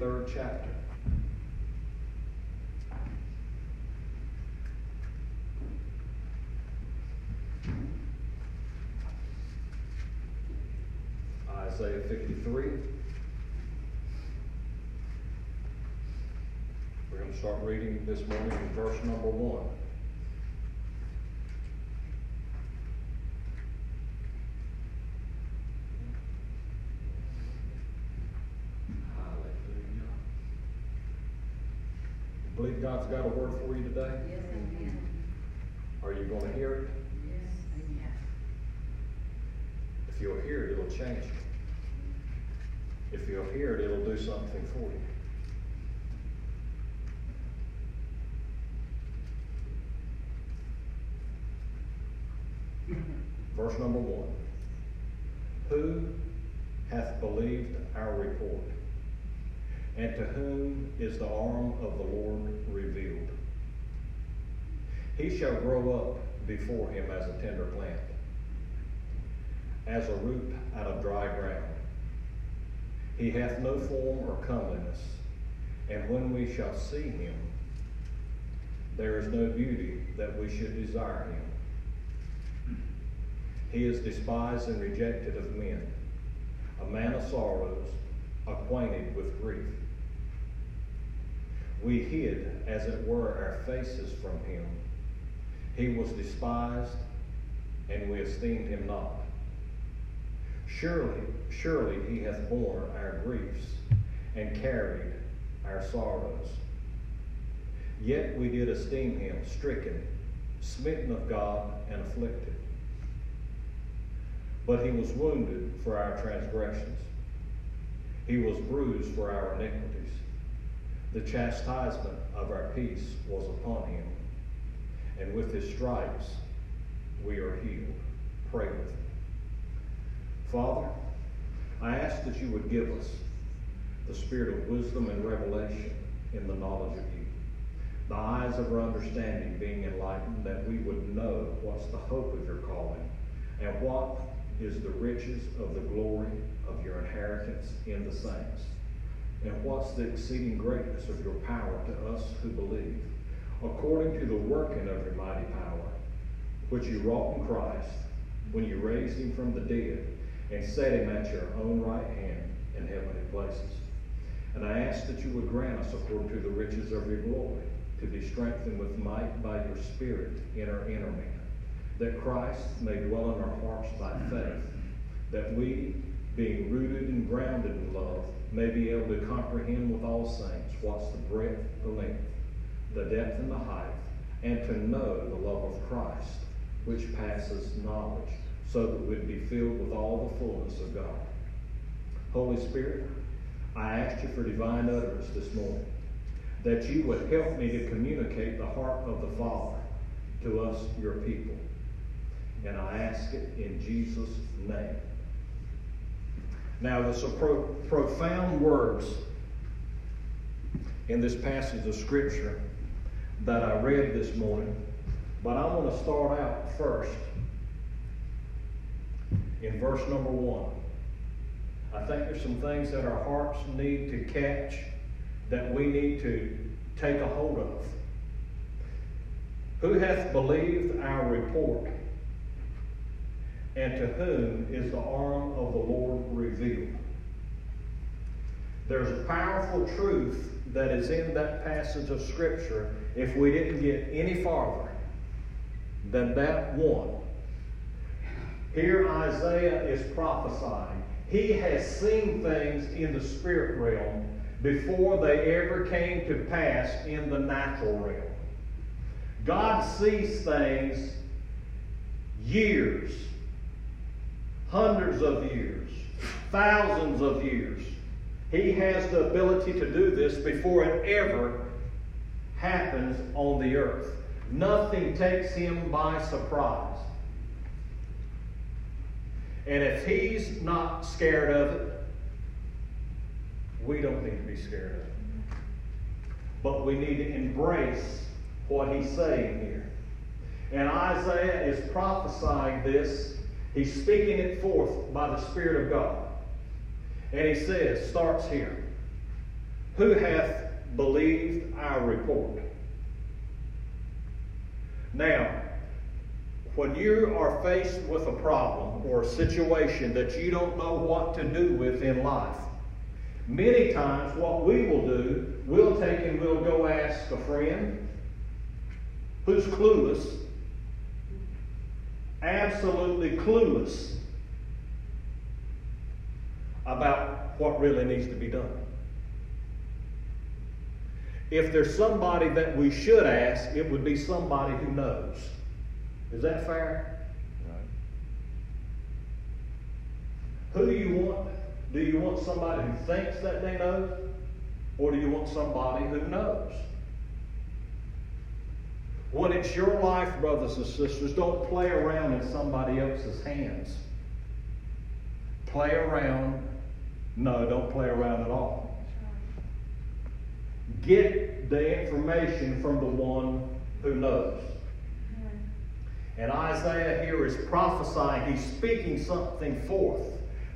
53rd chapter. Isaiah 53. We're going to start reading this morning in verse number 1. Hallelujah. Believe God's got a word for you today? Yes, amen. Are you going to hear it? Yes, amen. If you'll hear it, it'll change you. If you'll hear it, it'll do something for you. Verse number one. Who hath believed our report? And to whom is the arm of the Lord revealed? He shall grow up before him as a tender plant, as a root out of dry ground. He hath no form or comeliness, and when we shall see him, there is no beauty that we should desire him. He is despised and rejected of men, a man of sorrows, acquainted with grief. We hid, as it were, our faces from him. He was despised, and we esteemed him not. Surely, surely he hath borne our griefs and carried our sorrows. Yet we did esteem him stricken, smitten of God, and afflicted. But he was wounded for our transgressions, he was bruised for our iniquities. The chastisement of our peace was upon him, and with his stripes we are healed. Pray with me. Father, I ask that you would give us the spirit of wisdom and revelation in the knowledge of you, the eyes of our understanding being enlightened, that we would know what's the hope of your calling and what is the riches of the glory of your inheritance in the saints, and what's the exceeding greatness of your power to us who believe, according to the working of your mighty power, which you wrought in Christ when you raised him from the dead and set him at your own right hand in heavenly places. And I ask that you would grant us, according to the riches of your glory, to be strengthened with might by your Spirit in our inner man, that Christ may dwell in our hearts by faith, that we, being rooted and grounded in love, may be able to comprehend with all saints what's the breadth, the length, the depth, and the height, and to know the love of Christ, which passes knowledge so that we'd be filled with all the fullness of God. Holy Spirit, I ask you for divine utterance this morning, that you would help me to communicate the heart of the Father to us, your people. And I ask it in Jesus' name. Now, there's some pro- profound words in this passage of Scripture that I read this morning, but I want to start out first in verse number one. I think there's some things that our hearts need to catch that we need to take a hold of. Who hath believed our report? And to whom is the arm of the Lord revealed? There's a powerful truth that is in that passage of Scripture if we didn't get any farther than that one. Here Isaiah is prophesying. He has seen things in the spirit realm before they ever came to pass in the natural realm. God sees things years, hundreds of years, thousands of years. He has the ability to do this before it ever happens on the earth. Nothing takes him by surprise. And if he's not scared of it, we don't need to be scared of it. But we need to embrace what he's saying here. And Isaiah is prophesying this. He's speaking it forth by the Spirit of God. And he says, starts here, Who hath believed our report? Now, when you are faced with a problem or a situation that you don't know what to do with in life, many times what we will do, we'll take and we'll go ask a friend who's clueless, absolutely clueless about what really needs to be done. If there's somebody that we should ask, it would be somebody who knows. Is that fair? Right. Who do you want? Do you want somebody who thinks that they know? Or do you want somebody who knows? When it's your life, brothers and sisters, don't play around in somebody else's hands. Play around. No, don't play around at all. Get the information from the one who knows. And Isaiah here is prophesying, he's speaking something forth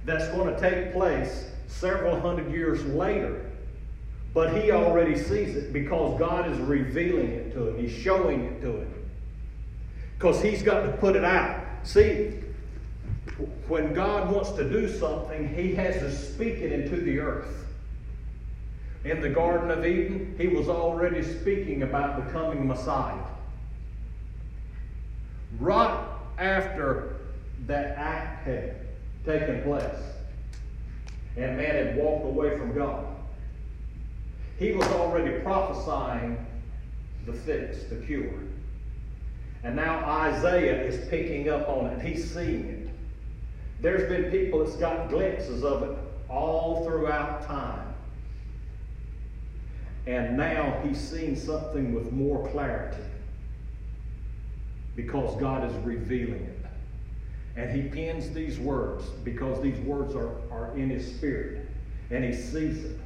that's going to take place several hundred years later. But he already sees it because God is revealing it to him, he's showing it to him. Because he's got to put it out. See, when God wants to do something, he has to speak it into the earth. In the Garden of Eden, he was already speaking about the coming Messiah. Right after that act had taken place, and man had walked away from God, he was already prophesying the fix, the cure. And now Isaiah is picking up on it. He's seeing it. There's been people that's got glimpses of it all throughout time. And now he's seeing something with more clarity because God is revealing it. And he pins these words because these words are, are in his spirit and he sees it.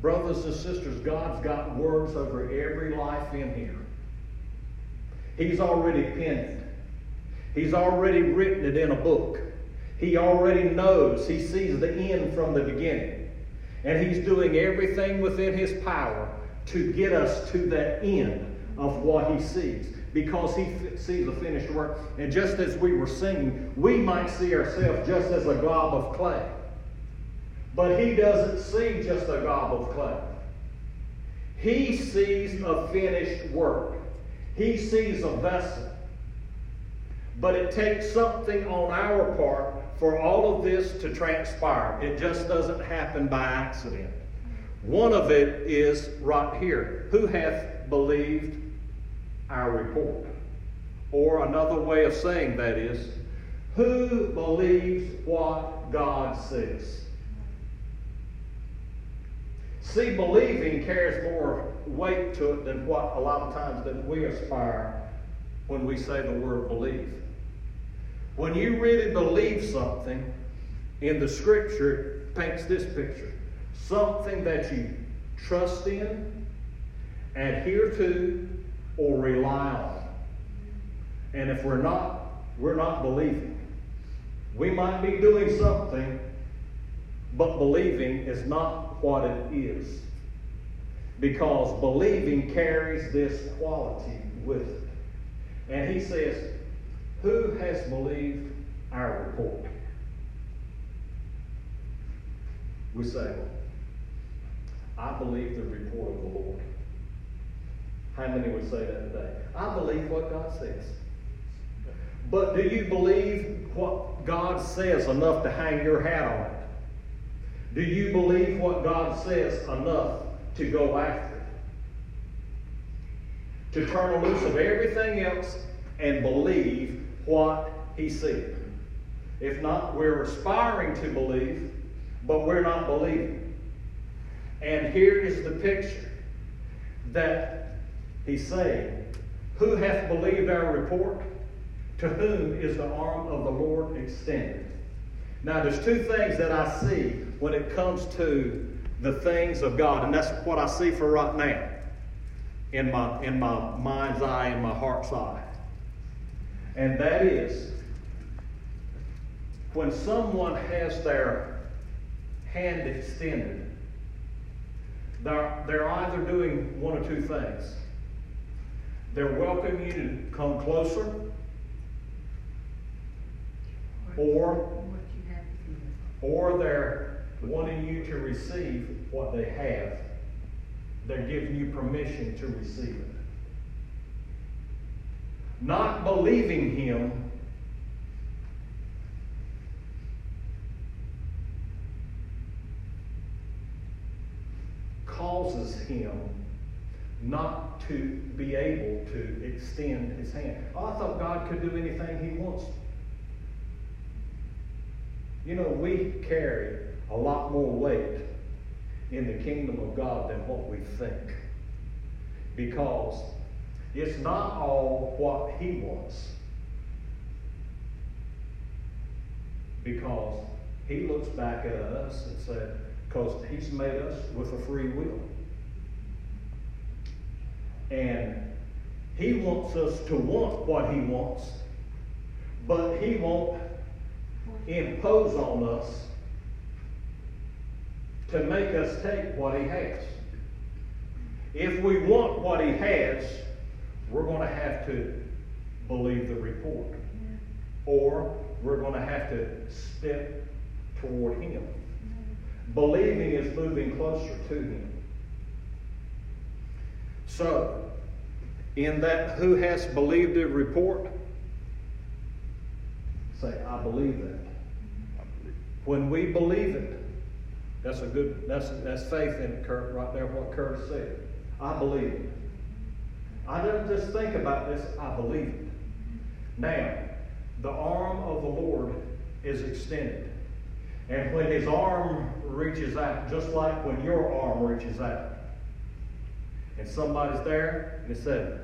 Brothers and sisters, God's got words over every life in here. He's already penned it. He's already written it in a book. He already knows. He sees the end from the beginning. And he's doing everything within his power to get us to that end of what he sees because he sees the finished work. And just as we were singing, we might see ourselves just as a glob of clay. But he doesn't see just a gob of clay. He sees a finished work. He sees a vessel. But it takes something on our part for all of this to transpire. It just doesn't happen by accident. One of it is right here. Who hath believed our report? Or another way of saying that is, who believes what God says? See, believing carries more weight to it than what a lot of times that we aspire when we say the word believe. When you really believe something in the scripture, it paints this picture something that you trust in, adhere to, or rely on. And if we're not, we're not believing. We might be doing something, but believing is not what it is. Because believing carries this quality with it. And he says, Who has believed our report? We say, I believe the report of the Lord. How many would say that today? I believe what God says. But do you believe what God says enough to hang your hat on it? Do you believe what God says enough to go after it? To turn loose of everything else and believe what He said. If not, we're aspiring to believe, but we're not believing. And here is the picture that he's saying Who hath believed our report? To whom is the arm of the Lord extended? Now, there's two things that I see when it comes to the things of God, and that's what I see for right now in my, in my mind's eye, in my heart's eye. And that is when someone has their hand extended They're, they're either doing one or two things. They're welcoming you to come closer, or What you have to give. or they're wanting you to receive what they have. They're giving you permission to receive it. Not believing Him causes Him not to be able to extend His hand. Oh, I thought God could do anything He wants you know, we carry a lot more weight in the kingdom of God than what we think. Because it's not all what He wants. Because He looks back at us and said, because He's made us with a free will. And He wants us to want what He wants, but He won't impose on us to make us take what he has. If we want what he has, we're going to have to believe the report. Or we're going to have to step toward him. Believing is moving closer to him. So, in that, who has believed the report? Say, I believe that. When we believe it, that's a good, that's, that's faith in Kurt, right there, what Kurt said. I believe it. I don't just think about this, I believe it. Now, the arm of the Lord is extended. And when his arm reaches out, just like when your arm reaches out, and somebody's there, and it said,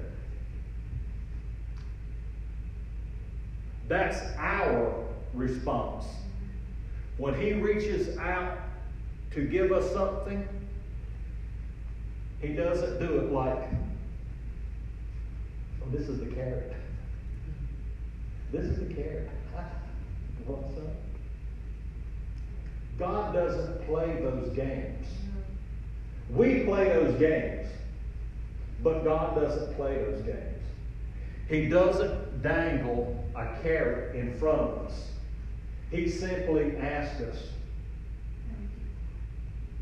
that's our response. When He reaches out to give us something, He doesn't do it like, oh, this is the carrot. This is the carrot. Want some? God doesn't play those games. We play those games, but God doesn't play those games. He doesn't dangle a carrot in front of us. He simply asks us,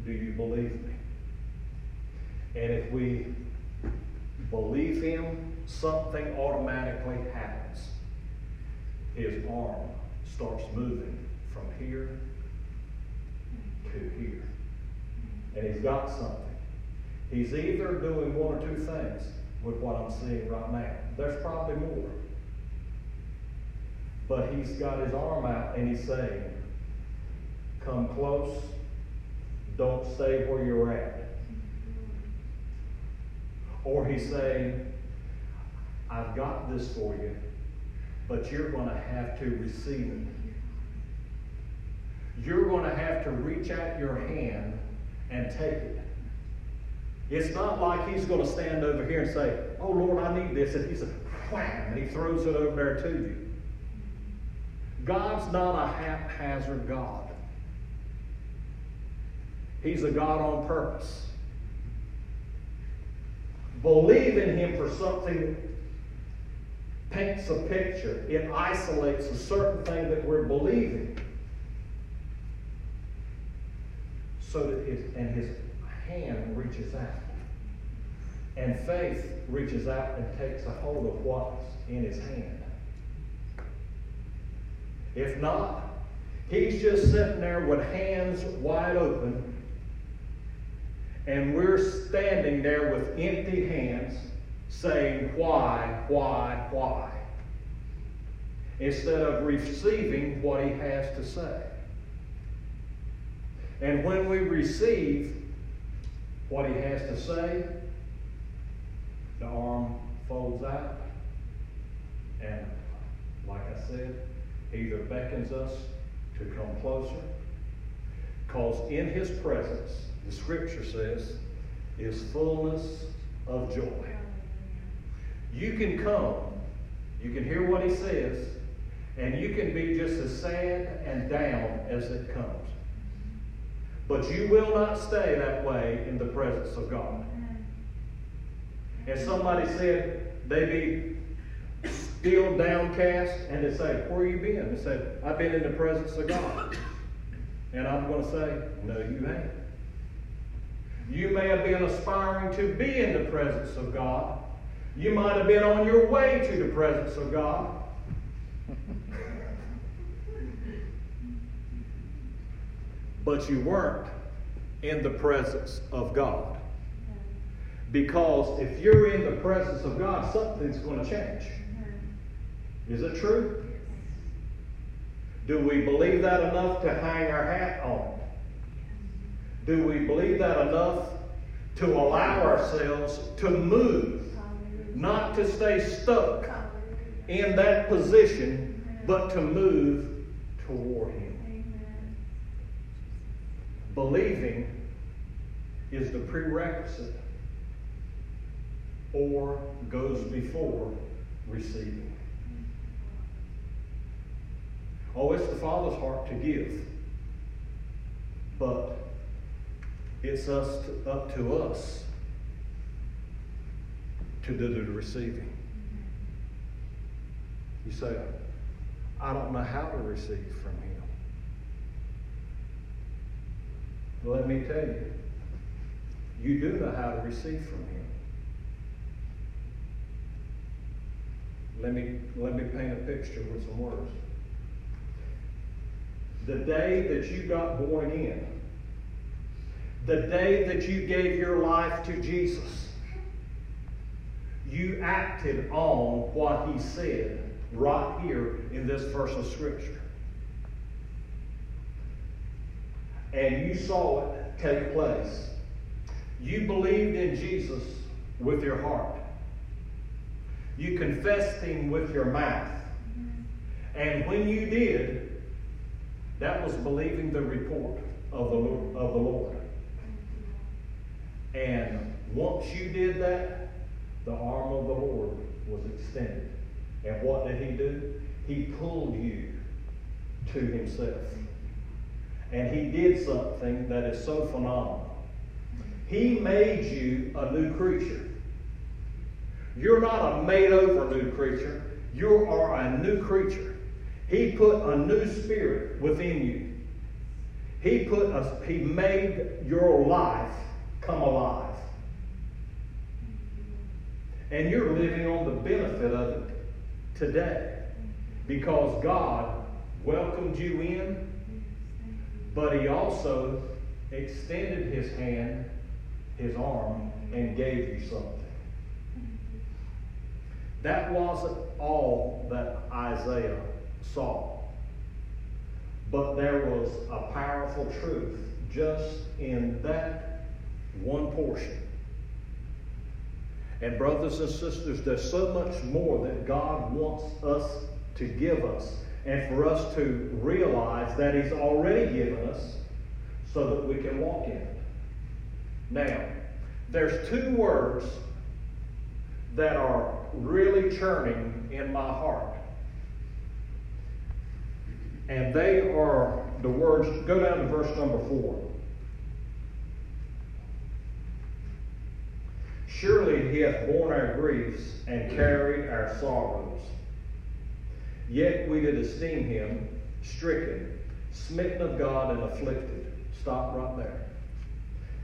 Do you believe me? And if we believe him, something automatically happens. His arm starts moving from here to here. And he's got something. He's either doing one or two things with what I'm seeing right now. There's probably more. But he's got his arm out and he's saying, Come close. Don't stay where you're at. Or he's saying, I've got this for you, but you're going to have to receive it. You're going to have to reach out your hand and take it. It's not like he's going to stand over here and say, Oh Lord, I need this. And he says, wham, and he throws it over there to you. God's not a haphazard God. He's a God on purpose. Believe in Him for something paints a picture. It isolates a certain thing that we're believing. So that it, and His hand reaches out. And faith reaches out and takes a hold of what's in His hand. If not, he's just sitting there with hands wide open, and we're standing there with empty hands saying, Why, why, why? Instead of receiving what he has to say. And when we receive what he has to say, the arm folds out, and like I said, he either beckons us to come closer, because in his presence, the scripture says, is fullness of joy. You can come, you can hear what he says, and you can be just as sad and down as it comes. But you will not stay that way in the presence of God. And somebody said they be still downcast, and they say, Where you been? They said, I've been in the presence of God. And I'm going to say, No, you ain't. You may have been aspiring to be in the presence of God. You might have been on your way to the presence of God. but you weren't in the presence of God. Because if you're in the presence of God, something's going to change. Is it true? Do we believe that enough to hang our hat on? Do we believe that enough to allow ourselves to move, not to stay stuck in that position, but to move toward Him? Believing is the prerequisite or goes before receiving. Oh, it's the Father's heart to give. But it's us to, up to us to do the receiving. You say, I don't know how to receive from Him. Let me tell you, you do know how to receive from Him. Let me, let me paint a picture with some words. The day that you got born again, the day that you gave your life to Jesus, you acted on what he said right here in this verse of Scripture. And you saw it take place. You believed in Jesus with your heart. You confessed him with your mouth. And when you did, that was believing the report of the Lord. Of the Lord. And once you did that, the arm of the Lord was extended. And what did he do? He pulled you to himself. And he did something that is so phenomenal. He made you a new creature. You're not a made over new creature. You are a new creature. He put a new spirit within you. He put a, he made your life come alive. And you're living on the benefit of it today. Because God welcomed you in, but he also extended his hand, his arm, and gave you something. That wasn't all that Isaiah saw. But there was a powerful truth just in that one portion. And, brothers and sisters, there's so much more that God wants us to give us and for us to realize that He's already given us so that we can walk in it. Now, there's two words that are really churning in my heart. And they are the words, go down to verse number four. Surely he hath borne our griefs and carried our sorrows. Yet we did esteem him stricken, smitten of God, and afflicted. Stop right there.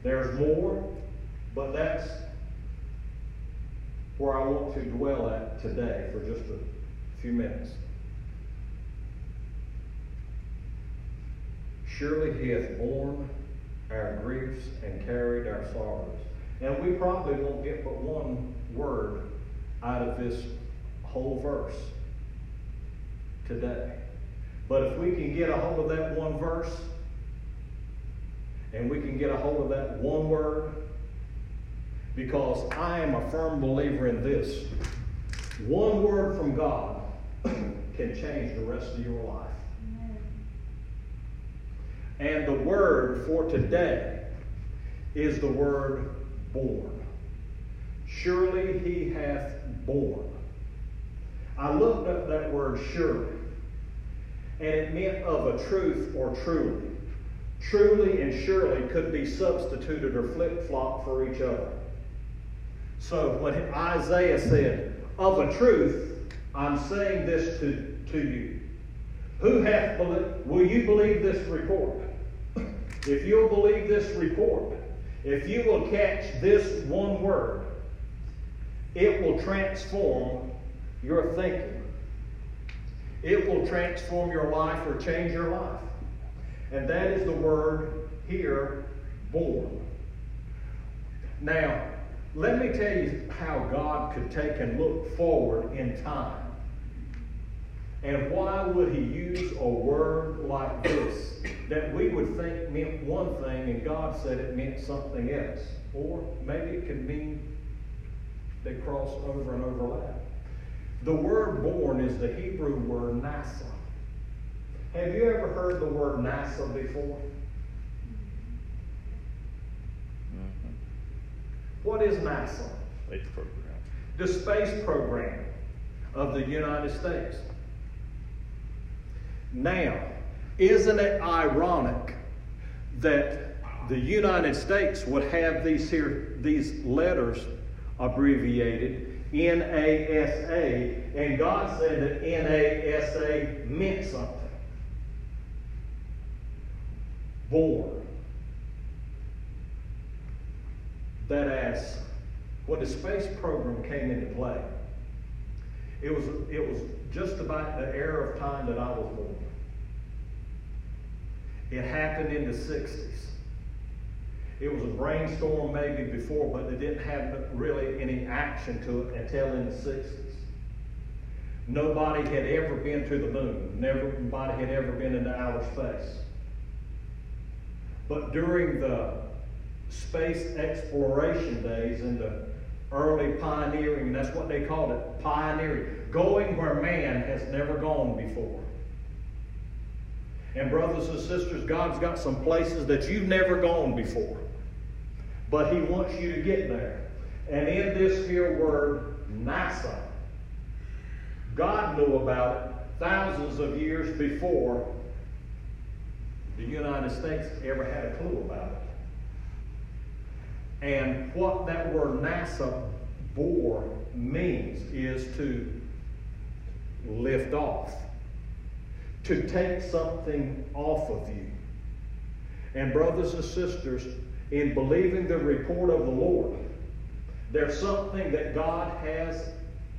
There's more, but that's where I want to dwell at today for just a few minutes. Surely he hath borne our griefs and carried our sorrows. And we probably won't get but one word out of this whole verse today. But if we can get a hold of that one verse, and we can get a hold of that one word, because I am a firm believer in this. One word from God can change the rest of your life. And the word for today is the word borne. Surely he hath borne. I looked up that word surely, and it meant of a truth or truly, truly and surely could be substituted or flip flop for each other. So when Isaiah said, Of a truth, I'm saying this to, to you. Who hath believed? Will you believe this report? If you'll believe this report, if you will catch this one word, it will transform your thinking. It will transform your life or change your life. And that is the word here, borne. Now, let me tell you how God could take and look forward in time. And why would he use a word like this that we would think meant one thing and God said it meant something else? Or maybe it could mean they cross over and overlap. The word borne is the Hebrew word nasa. Have you ever heard the word NASA before? Mhm. What is NASA? Space program. The space program of the United States. Now, isn't it ironic that the United States would have these here these letters abbreviated NASA, and God said that NASA meant something. Borne. That as when the space program came into play, it was, it was just about the era of time that I was born. It happened in the 60s. It was a brainstorm maybe before, but it didn't have really any action to it until in the 60s. Nobody had ever been to the moon. Nobody had ever been into outer space. But during the space exploration days and the early pioneering, that's what they called it, pioneering, going where man has never gone before. And brothers and sisters, God's got some places that you've never gone before. But He wants you to get there. And in this here word, NASA, God knew about it thousands of years before the United States ever had a clue about it. And what that word NASA bore means is to lift off, to take something off of you. And, brothers and sisters, in believing the report of the Lord, there's something that God has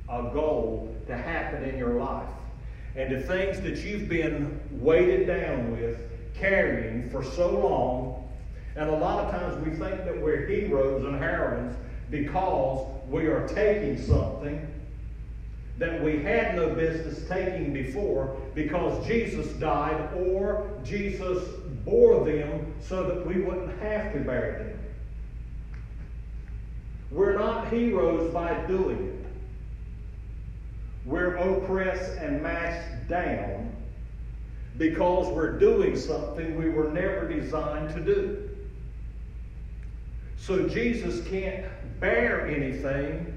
a goal to happen in your life. And the things that you've been weighted down with, carrying for so long, and a lot of times we think that we're heroes and heroines because we are taking something that we had no business taking before because Jesus died or Jesus bore them so that we wouldn't have to bear them. We're not heroes by doing it. We're oppressed and mashed down because we're doing something we were never designed to do. So Jesus can't bear anything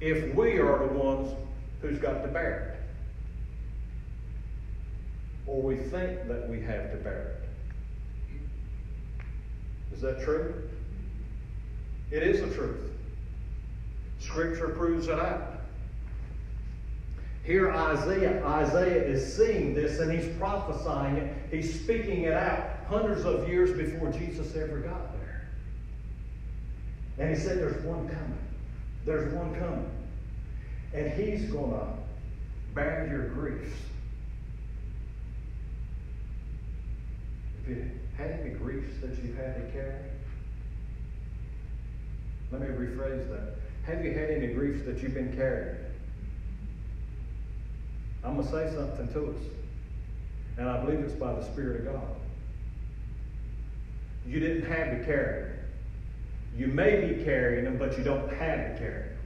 if we are the ones who's got to bear it. Or we think that we have to bear it. Is that true? It is the truth. Scripture proves it out. Here Isaiah, Isaiah is seeing this and he's prophesying it. He's speaking it out hundreds of years before Jesus ever got there. And he said, There's one coming. There's one coming. And he's going to bear your griefs. Have you had any griefs that you've had to carry? Let me rephrase that. Have you had any griefs that you've been carrying? I'm going to say something to us. And I believe it's by the Spirit of God. You didn't have to carry them. You may be carrying them, but you don't have to carry them.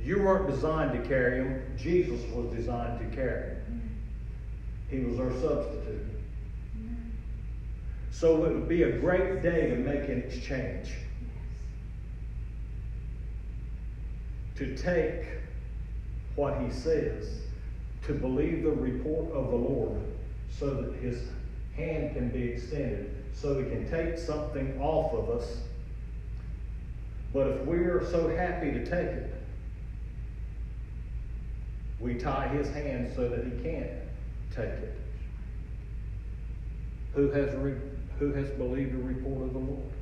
You weren't designed to carry them. Jesus was designed to carry them. He was our substitute. So it would be a great day to make an exchange. To take what he says, to believe the report of the Lord, so that his hand can be extended, so he can take something off of us. But if we're so happy to take it, we tie his hands so that he can't take it. Who has, re- who has believed the report of the Lord?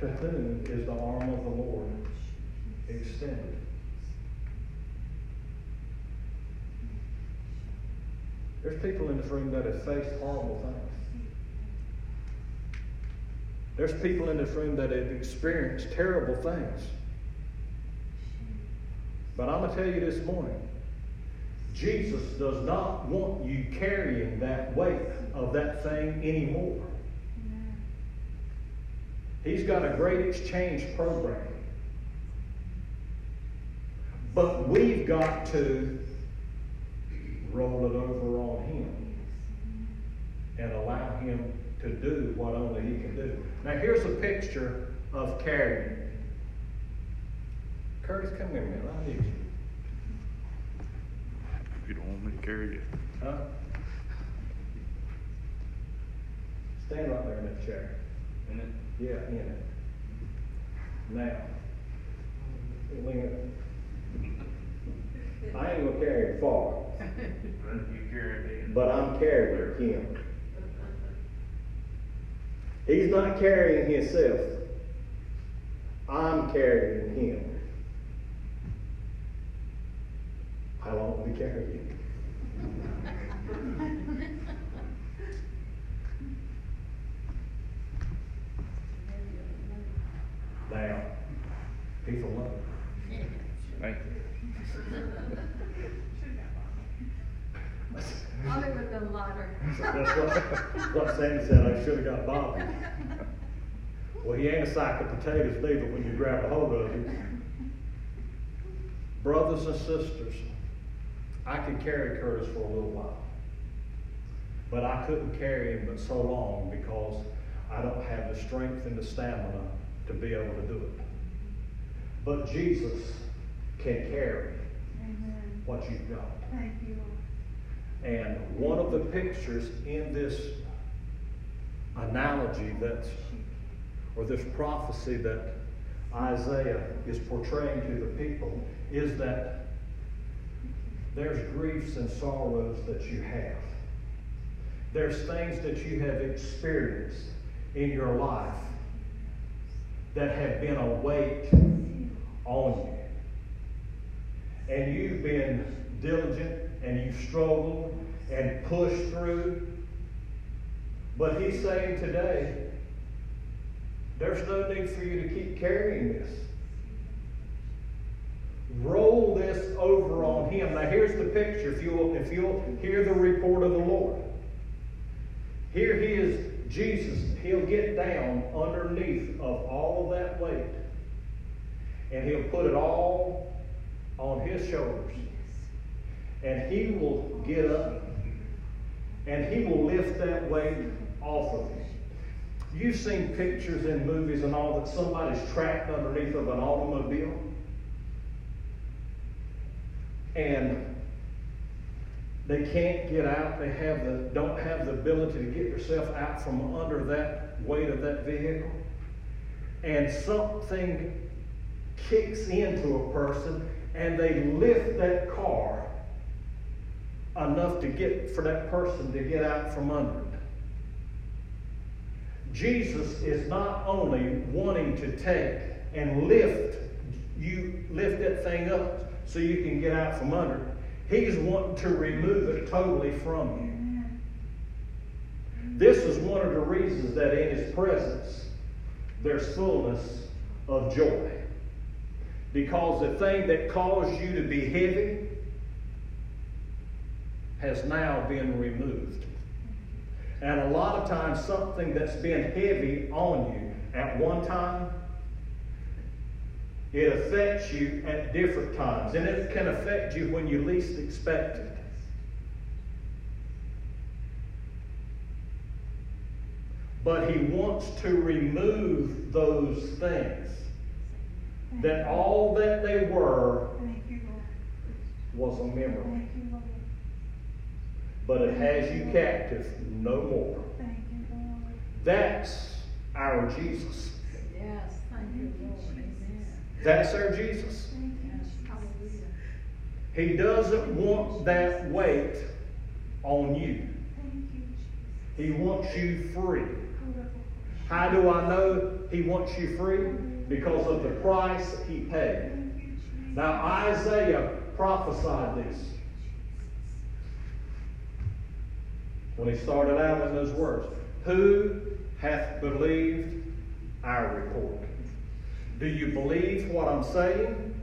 To whom is the arm of the Lord extended? There's people in this room that have faced horrible things. There's people in this room that have experienced terrible things. But I'm going to tell you this morning Jesus does not want you carrying that weight of that thing anymore. He's got a great exchange program. But we've got to roll it over on Him and allow Him to do what only He can do. Now, here's a picture of carrying. Curtis, come here a minute. I need you. You don't want me to carry you. Huh? Stand right there in that chair. In it? Yeah, in it. Now, lean it. I ain't gonna carry him far, You carry me. but I'm carrying him. He's not carrying himself. I'm carrying him. How long will we carry you? Now, he's alone. Thank you. I'll live with the lighter. That's what, what Sandy said, I should have got Bobby. Well, he ain't a sack of potatoes neither when you grab a hold of him. Brothers and sisters, I could carry Curtis for a little while. But I couldn't carry him but so long because I don't have the strength and the stamina to be able to do it. But Jesus can carry Amen. what you've got. Thank you. And one of the pictures in this analogy that's, or this prophecy that Isaiah is portraying to the people is that there's griefs and sorrows that you have. There's things that you have experienced in your life that have been a weight on you. And you've been diligent and you've struggled and pushed through. But he's saying today, there's no need for you to keep carrying this. Roll this over on him. Now here's the picture. If you'll, if you'll hear the report of the Lord. Here he is, Jesus. He'll get down underneath of all of that weight. And he'll put it all on his shoulders. And he will get up and he will lift that weight off of you. You've seen pictures in movies and all that somebody's trapped underneath of an automobile. And they can't get out. They have the don't have the ability to get yourself out from under that weight of that vehicle. And something kicks into a person and they lift that car enough to get for that person to get out from under it. Jesus is not only wanting to take and lift you lift that thing up so you can get out from under it. He's wanting to remove it totally from you. This is one of the reasons that in his presence there's fullness of joy. Because the thing that caused you to be heavy has now been removed. And a lot of times, something that's been heavy on you at one time, it affects you at different times. And it can affect you when you least expect it. But he wants to remove those things. That all that they were Thank you, Lord. was a memory. Thank you, Lord. but it has you captive no more. You, That's our Jesus. Yes, thank you, Lord. That's our Jesus. Thank you, hallelujah. He doesn't want that weight on you. He wants you free. How do I know He wants you free? Because of the price He paid. Thank you, Jesus. Now, Isaiah prophesied this when he started out in those words Who hath believed our report? Do you believe what I'm saying?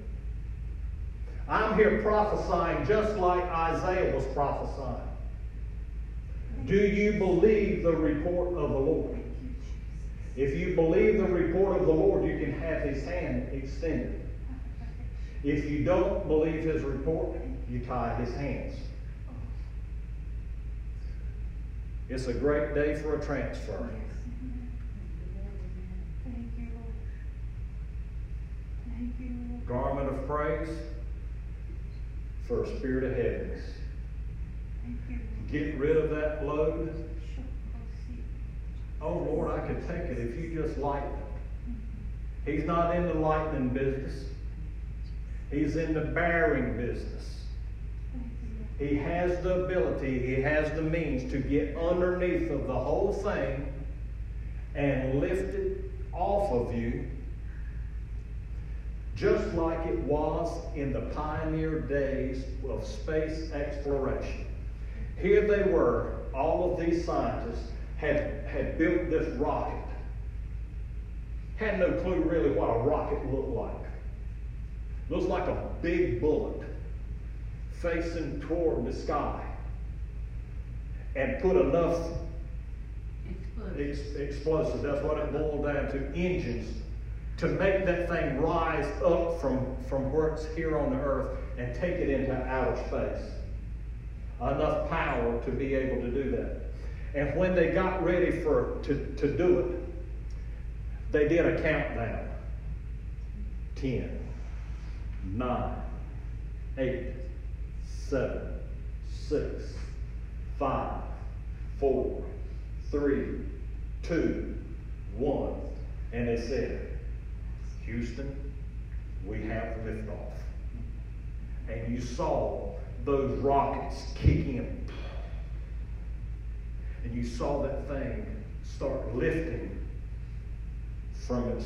I'm here prophesying just like Isaiah was prophesying. Do you believe the report of the Lord? If you believe the report of the Lord, you can have his hand extended. If you don't believe his report, you tie his hands. It's a great day for a transfer. Thank you. Thank you, Lord. Garment of praise for a spirit of heaviness. Get rid of that load. Oh Lord, I could take it if you just lighten. He's not in the lightning business. He's in the bearing business. He has the ability, he has the means to get underneath of the whole thing and lift it off of you, just like it was in the pioneer days of space exploration. Here they were, all of these scientists had, had built this rocket. Had no clue really what a rocket looked like. Looks like a big bullet facing toward the sky. And put enough ex- explosive, that's what it boiled down to, engines, to make that thing rise up from, from where it's here on the earth and take it into outer space. Enough power to be able to do that. And when they got ready for to, to do it, they did a countdown. 10, 9, 8, 7, 6, 5, 4, 3, 2, 1. And they said, Houston, we have liftoff. And you saw those rockets kick in. And you saw that thing start lifting from its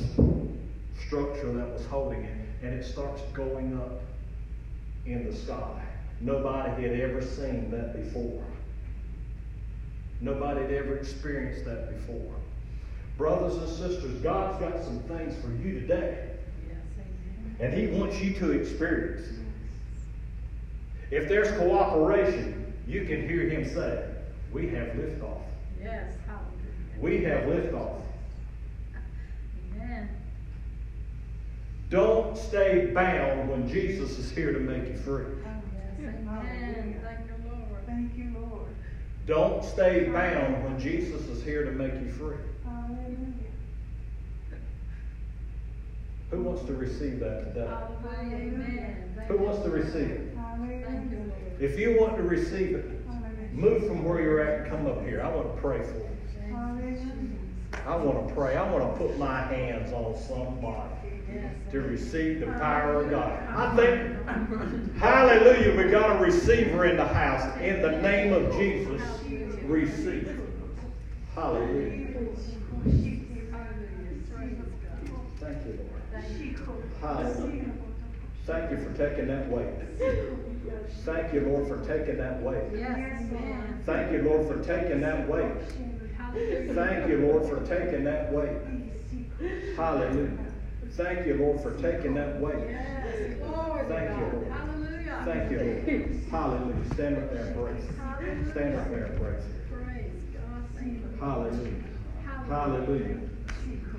structure that was holding it, and it starts going up in the sky. Nobody had ever seen that before. Nobody had ever experienced that before. Brothers and sisters, God's got some things for you today, and He wants you to experience. If there's cooperation, you can hear Him say, We have liftoff. Yes, hallelujah. We have liftoff. Amen. Don't stay bound when Jesus is here to make you free. Yes, amen. Thank you, Lord. Thank you, Lord. Don't stay bound when Jesus is here to make you free. Hallelujah. Who wants to receive that today? Amen. Who wants to receive it? Hallelujah. If you want to receive it, Hallelujah. move from where you're at and come up here. I want to pray for you. Hallelujah. I want to pray. I want to put my hands on somebody Yes. To receive the power of God. I think, hallelujah, we got a receiver in the house. In the name of Jesus, receive. Hallelujah. Thank you, Lord. Hallelujah. Thank you for taking that weight. Thank you, Lord, for taking that weight. Thank you, Lord, for taking that weight. Thank you, Lord, for taking that weight. Hallelujah. Thank you, Lord, for taking that weight. Yes, Thank you, Lord. Hallelujah. Thank you, Lord. Hallelujah. Stand up there and praise Him. Stand up there and praise Him. Praise God. Thank you. Hallelujah. Hallelujah.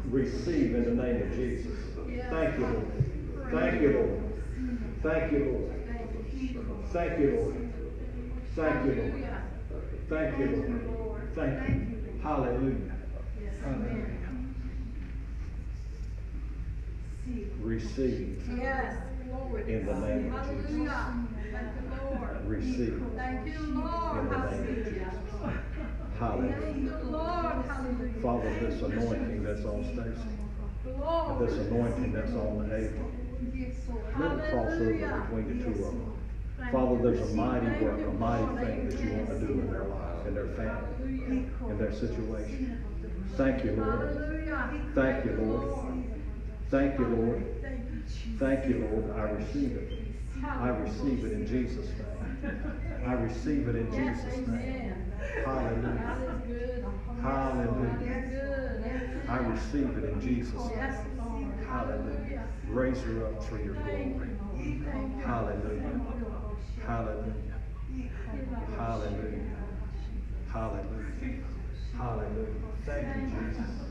Receive in the name of Jesus. Thank you, Lord. Thank you, Lord. Thank you, Lord. Thank you, Lord. Thank you, Lord. Thank you, Lord. Thank you. Hallelujah. Hallelujah. amen. Receive. Yes. glory. In the name of Jesus. Hallelujah. Thank you, Lord. Receive. Thank you, Lord. In the name of Jesus. Hallelujah. Hallelujah. Thank you, Lord. Hallelujah. Father, this anointing that's on Stacy, this anointing that's on Abel, let it cross over between the two of them. Father, there's a mighty work, a mighty thing that you want to do in their lives, in their family, in their situation. Thank you, Lord. Thank you, Lord. Thank you, Lord. Thank you, Jesus. Thank you, Lord. I receive it. I receive it in Jesus' name. I receive it in Jesus' name. Hallelujah. God is good. Hallelujah. God is good. Amen. I receive it in Jesus' name. Hallelujah. Raise her up for your glory. Lord. Thank you. Hallelujah. Hallelujah. Hallelujah. Hallelujah. Hallelujah. Thank you, Jesus.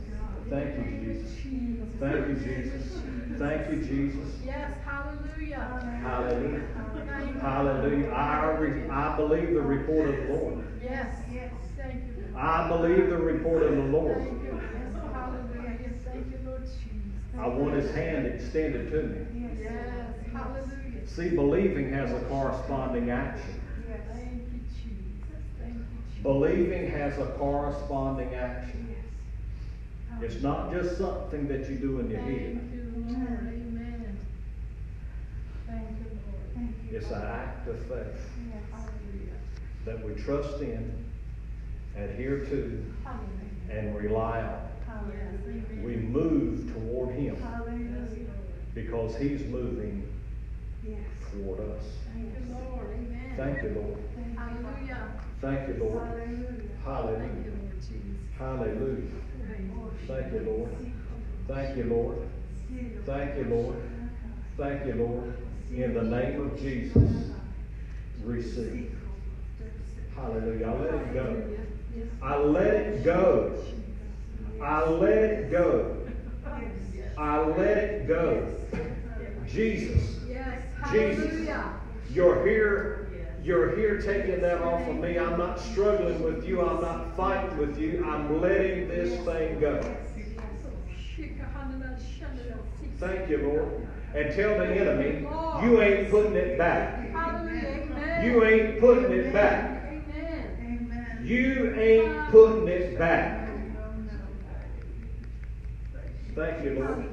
Thank you, Jesus. Thank you, Jesus. Thank you, Jesus. Yes, hallelujah. Hallelujah. Hallelujah. I, re- I believe the report of the Lord. Yes, yes. Thank you. I believe the report of the Lord. Thank you. Yes, hallelujah. Yes, thank you, Lord Jesus. I want his hand extended to me. Yes, hallelujah. See, believing has a corresponding action. Yes. Thank you, Jesus. Thank you, Jesus. Believing has a corresponding action. It's not just something that you do in your head. Thank head. you, Lord. Amen. Thank you, Lord. It's an act of faith Hallelujah. that we trust in, adhere to, Hallelujah. and rely on. Yes. We move toward him Yes, because he's moving toward us. Thank you, Lord. Amen. Thank you, Lord. Hallelujah. Thank you, Lord. Thank you, Hallelujah. Lord Jesus. Hallelujah. Thank you, Lord. Thank you, Lord. Thank you, Lord. Thank you, Lord. In the name of Jesus, receive. Hallelujah. I let it go. I let it go. I let it go. I let it go. Jesus, Jesus, you're here. You're here taking that off of me. I'm not struggling with you. I'm not fighting with you. I'm letting this thing go. Thank you, Lord. And tell the enemy, you ain't putting it back. You ain't putting it back. You ain't putting it back. Thank you, Lord.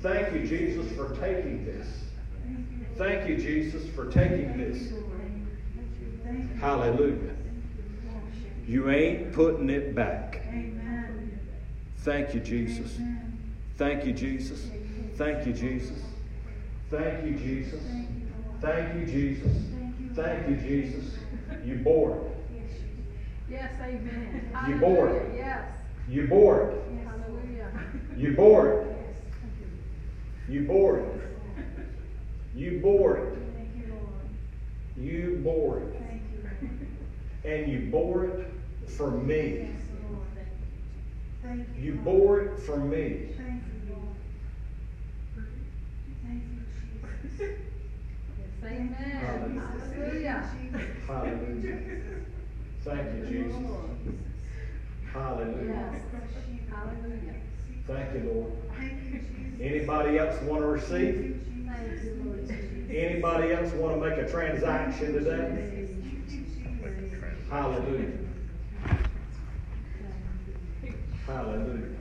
Thank you, Jesus, for taking this. Thank you, Jesus, for taking this. Hallelujah. You ain't putting it back. Thank you, Jesus. Thank you, Jesus. Thank you, Jesus. Thank you, Jesus. Thank you, Jesus. Thank you, Jesus. You bore it. Yes, amen. You bore it. Yes. You bore it. Hallelujah. You bore it. You bore it. You bore it. You bore it. And you bore it for me. You bore it for me. Thank you, Lord. Thank you, Jesus. Yes, amen. Hallelujah. Hallelujah. Hallelujah. Thank you, Jesus. Hallelujah. Yes. Hallelujah. Thank you, Lord. Anybody else want to receive? Thank you, Lord Jesus. Anybody else want to make a transaction today? Hallelujah. Hallelujah.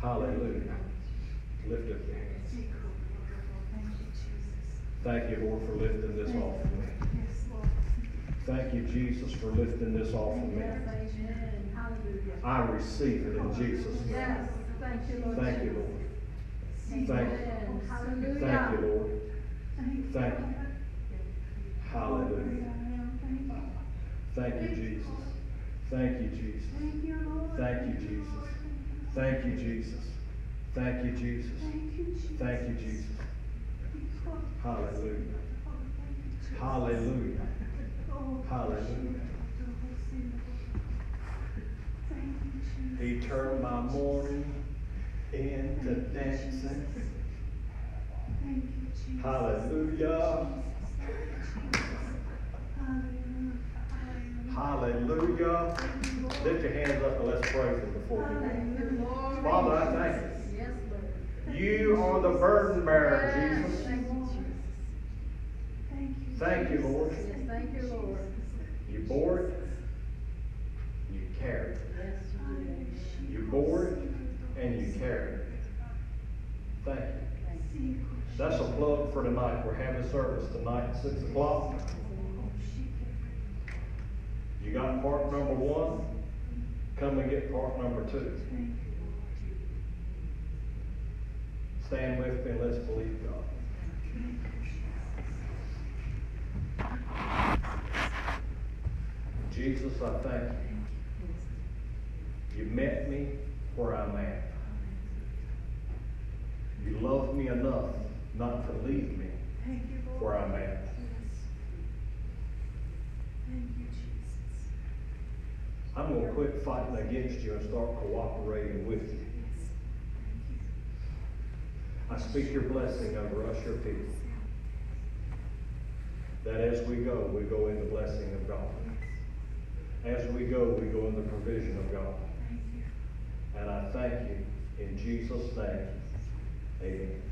Hallelujah. Lift up your hands. Thank you, Lord, for lifting this off of me. Thank you, Jesus, for lifting this off of me. I receive it in Jesus' name. Thank you, Lord. Thank you, Lord. Thank you, Lord. Thank you. Hallelujah. Thank you, Jesus. Thank you, Jesus. Thank you, Jesus. Thank you, Jesus. Thank you, Jesus. Thank you, Jesus. Hallelujah. Hallelujah. Hallelujah. He turned my mourning into dancing. Hallelujah. Hallelujah. Lift your hands up and let's praise Him before you, Father, I thank you. You are the burden bearer, Jesus. Thank you, Thank you. Thank you, Lord. Thank you, Lord. You bore it, you carried it. Yes, you did. You bore it, and you carried it. Thank you. That's a plug for tonight. We're having service tonight at six o'clock. You got part number one, come and get part number two. Stand with me and let's believe God. Jesus, I thank you. You met me where I'm at. You love me enough not to leave me Thank you, where I'm at. Thank you, Jesus. I'm gonna quit fighting against you and start cooperating with you. I speak your blessing over us, your people. That as we go, we go in the blessing of God. As we go, we go in the provision of God. Thank you. And I thank you in Jesus' name. Amen.